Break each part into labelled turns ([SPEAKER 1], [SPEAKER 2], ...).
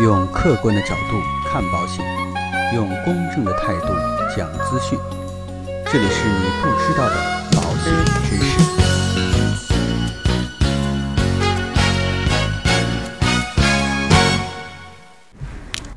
[SPEAKER 1] 用客观的角度看保险，用公正的态度讲资讯。这里是你不知道的保险知识。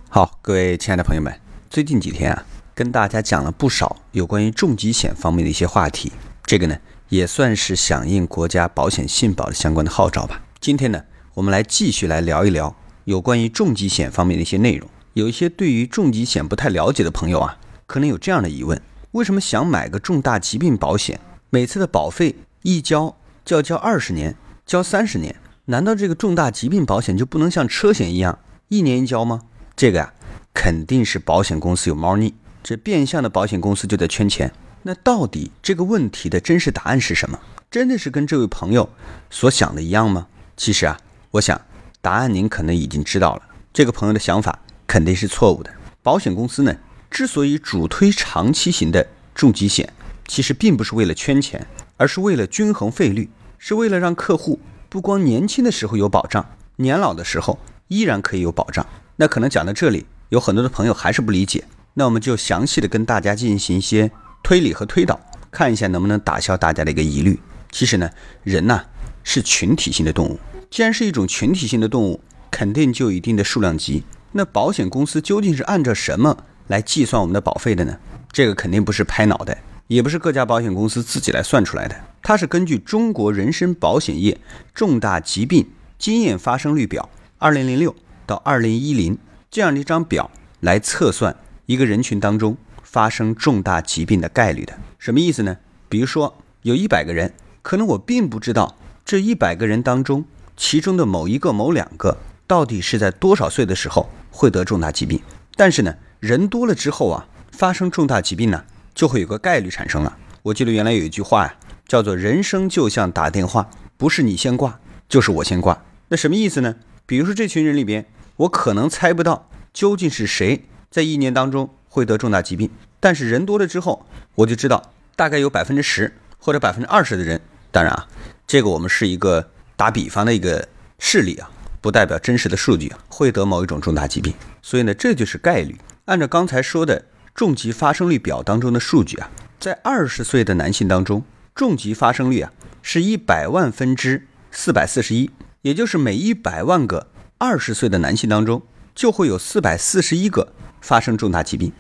[SPEAKER 1] 好，各位亲爱的朋友们，最近几天啊，跟大家讲了不少有关于重疾险方面的一些话题。这个呢，也算是响应国家保险信保的相关的号召吧。今天呢，我们来继续来聊一聊有关于重疾险方面的一些内容。有一些对于重疾险不太了解的朋友啊，可能有这样的疑问：为什么想买个重大疾病保险，每次的保费一交就要交二十年，交三十年？难道这个重大疾病保险就不能像车险一样一年一交吗？这个呀、肯定是保险公司有猫腻，这变相的保险公司就在圈钱。那到底这个问题的真实答案是什么？真的是跟这位朋友所想的一样吗？其实啊，我想答案您可能已经知道了。这个朋友的想法肯定是错误的。保险公司呢，之所以主推长期型的重疾险，其实并不是为了圈钱，而是为了均衡费率，是为了让客户不光年轻的时候有保障，年老的时候依然可以有保障。那可能讲到这里，有很多的朋友还是不理解，那我们就详细的跟大家进行一些推理和推导，看一下能不能打消大家的一个疑虑。其实呢，人呐、是群体性的动物，既然是一种群体性的动物，肯定就有一定的数量级。那保险公司究竟是按照什么来计算我们的保费的呢？这个肯定不是拍脑袋，也不是各家保险公司自己来算出来的，它是根据中国人身保险业重大疾病经验发生率表（二零零六到二零一零）这样的一张表来测算一个人群当中发生重大疾病的概率的。什么意思呢？比如说有一百个人，可能我并不知道这一百个人当中，其中的某一个、某两个到底是在多少岁的时候会得重大疾病。但是呢，人多了之后啊，发生重大疾病呢，就会有个概率产生了。我记得原来有一句话呀、叫做“人生就像打电话，不是你先挂，就是我先挂”。那什么意思呢？比如说这群人里边，我可能猜不到究竟是谁在一年当中会得重大疾病，但是人多了之后，我就知道大概有百分之十或者百分之二十的人。当然啊，这个我们是一个打比方的一个事例啊，不代表真实的数据啊，会得某一种重大疾病。所以呢，这就是概率。按照刚才说的重疾发生率表当中的数据啊，在二十岁的男性当中，重疾发生率啊是一百万分之四百四十一，也就是每一百万个二十岁的男性当中，就会有四百四十一个发生重大疾病。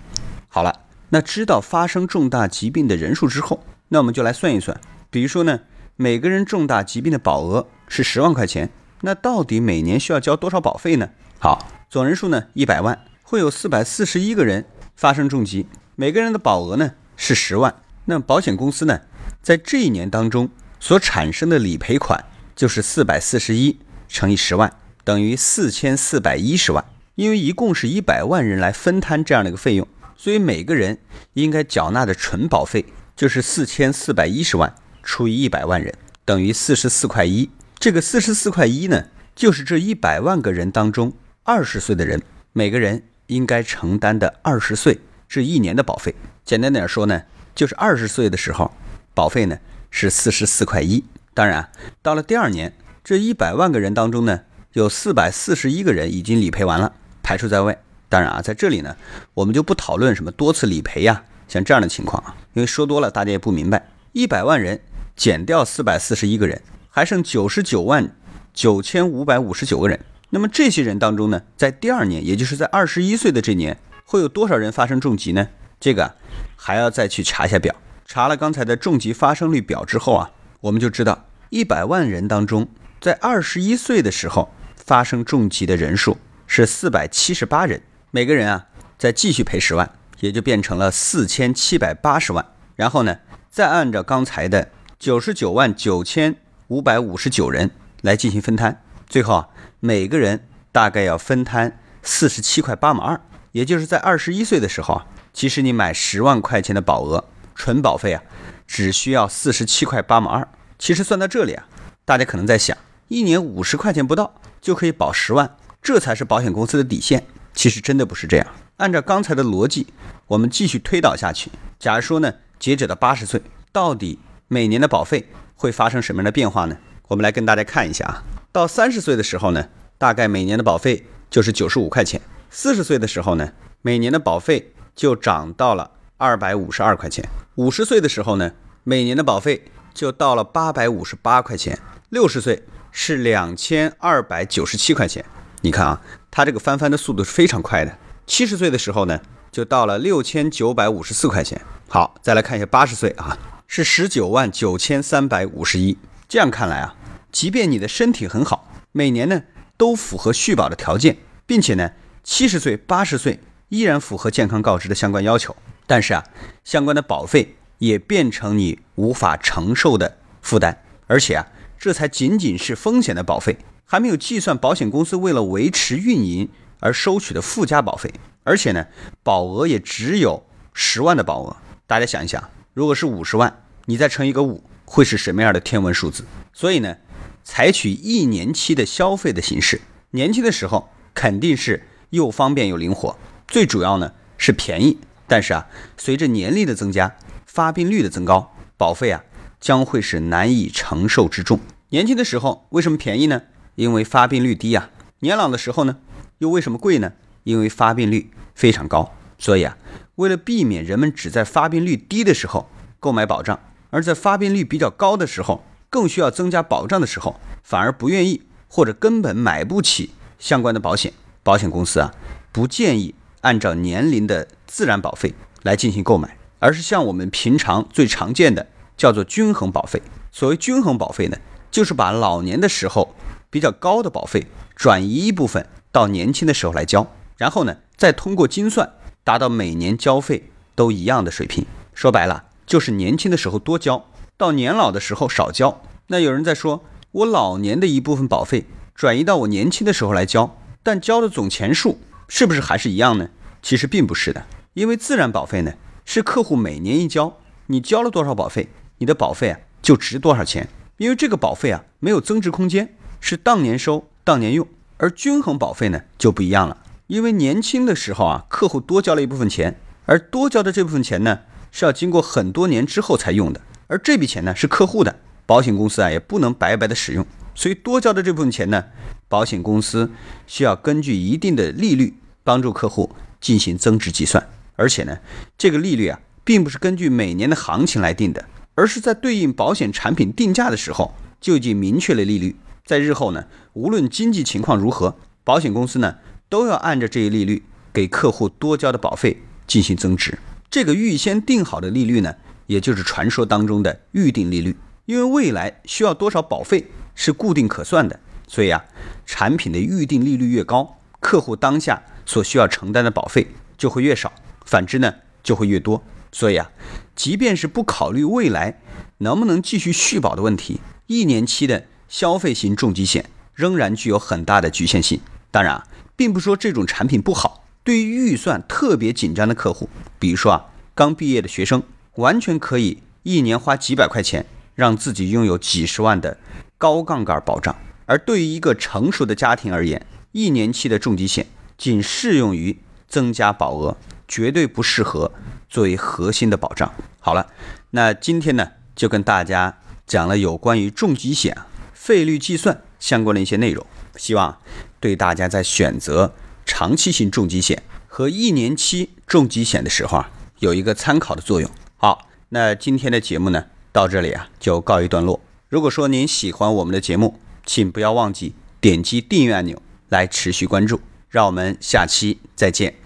[SPEAKER 1] 好了，那知道发生重大疾病的人数之后，那我们就来算一算，比如说呢，每个人重大疾病的保额是十万块钱，那到底每年需要交多少保费呢？好，总人数呢一百万，会有四百四十一个人发生重疾，每个人的保额呢是十万，那保险公司呢，在这一年当中所产生的理赔款就是四百四十一乘以十万，等于四千四百一十万。因为一共是一百万人来分摊这样的一个费用，所以每个人应该缴纳的纯保费就是四千四百一十万除以一百万人，等于四十四块一。这个四十四块一呢，就是这一百万个人当中二十岁的人每个人应该承担的二十岁这一年的保费。简单点说呢，就是二十岁的时候保费呢是四十四块一。当然，到了第二年，这一百万个人当中呢，有四百四十一个人已经理赔完了，排除在外。当然啊，在这里呢，我们就不讨论什么多次理赔呀、像这样的情况啊，因为说多了大家也不明白。一百万人减掉四百四十一个人，还剩九十九万九千五百五十九个人。那么这些人当中呢，在第二年，也就是在二十一岁的这年，会有多少人发生重疾呢？这个还要再去查一下表。查了刚才的重疾发生率表之后啊，我们就知道一百万人当中，在二十一岁的时候发生重疾的人数是四百七十八人，每个人啊再继续赔十万，也就变成了四千七百八十万。然后呢，再按照刚才的九十九万九千五百五十九人来进行分摊，最后啊，每个人大概要分摊四十七块八毛二，也就是在二十一岁的时候啊，其实你买十万块钱的保额，纯保费啊，只需要四十七块八毛二。其实算到这里啊，大家可能在想，一年五十块钱不到就可以保十万，这才是保险公司的底线。其实真的不是这样。按照刚才的逻辑，我们继续推导下去。假如说呢，截止到八十岁，到底每年的保费会发生什么样的变化呢？我们来跟大家看一下啊。到三十岁的时候呢，大概每年的保费就是九十五块钱。四十岁的时候呢，每年的保费就涨到了二百五十二块钱。五十岁的时候呢，每年的保费就到了八百五十八块钱。六十岁是两千二百九十七块钱。你看啊，它这个翻番的速度是非常快的。七十岁的时候呢，就到了六千九百五十四块钱。好，再来看一下八十岁啊，是十九万九千三百五十一。这样看来啊，即便你的身体很好，每年呢都符合续保的条件，并且呢七十岁、八十岁依然符合健康告知的相关要求，但是啊，相关的保费也变成你无法承受的负担，而且啊，这才仅仅是风险的保费，还没有计算保险公司为了维持运营而收取的附加保费，而且呢，保额也只有十万的保额。大家想一想，如果是五十万，你再乘一个五。会是什么样的天文数字？所以呢，采取一年期的消费的形式，年轻的时候肯定是又方便又灵活，最主要呢是便宜。但是啊，随着年龄的增加，发病率的增高，保费啊将会是难以承受之重。年轻的时候为什么便宜呢？因为发病率低呀。年老的时候呢，又为什么贵呢？因为发病率非常高。所以啊，为了避免人们只在发病率低的时候购买保障。而在发病率比较高的时候，更需要增加保障的时候，反而不愿意或者根本买不起相关的保险。保险公司啊，不建议按照年龄的自然保费来进行购买，而是像我们平常最常见的叫做均衡保费。所谓均衡保费呢，就是把老年的时候比较高的保费转移一部分到年轻的时候来交，然后呢，再通过精算达到每年交费都一样的水平。说白了。就是年轻的时候多交，到年老的时候少交。那有人在说，我老年的一部分保费转移到我年轻的时候来交，但交的总钱数是不是还是一样呢？其实并不是的，因为自然保费呢是客户每年一交，你交了多少保费，你的保费啊就值多少钱。因为这个保费啊没有增值空间，是当年收当年用。而均衡保费呢就不一样了，因为年轻的时候啊客户多交了一部分钱，而多交的这部分钱呢。是要经过很多年之后才用的，而这笔钱呢是客户的，保险公司啊也不能白白的使用，所以多交的这部分钱呢，保险公司需要根据一定的利率帮助客户进行增值计算，而且呢，这个利率啊并不是根据每年的行情来定的，而是在对应保险产品定价的时候就已经明确了利率，在日后呢，无论经济情况如何，保险公司呢都要按照这一利率给客户多交的保费进行增值。这个预先定好的利率呢，也就是传说当中的预定利率。因为未来需要多少保费是固定可算的，所以啊，产品的预定利率越高，客户当下所需要承担的保费就会越少，反之呢就会越多。所以啊，即便是不考虑未来能不能继续续保的问题，一年期的消费型重疾险仍然具有很大的局限性。当然啊，并不说这种产品不好。对于预算特别紧张的客户，比如说啊，刚毕业的学生，完全可以一年花几百块钱，让自己拥有几十万的高杠杆保障。而对于一个成熟的家庭而言，一年期的重疾险仅适用于增加保额，绝对不适合作为核心的保障。好了，那今天呢，就跟大家讲了有关于重疾险费率计算相关的一些内容，希望对大家在选择。长期性重疾险和一年期重疾险的时候啊，有一个参考的作用。好，那今天的节目呢，到这里啊就告一段落。如果说您喜欢我们的节目，请不要忘记点击订阅按钮来持续关注。让我们下期再见。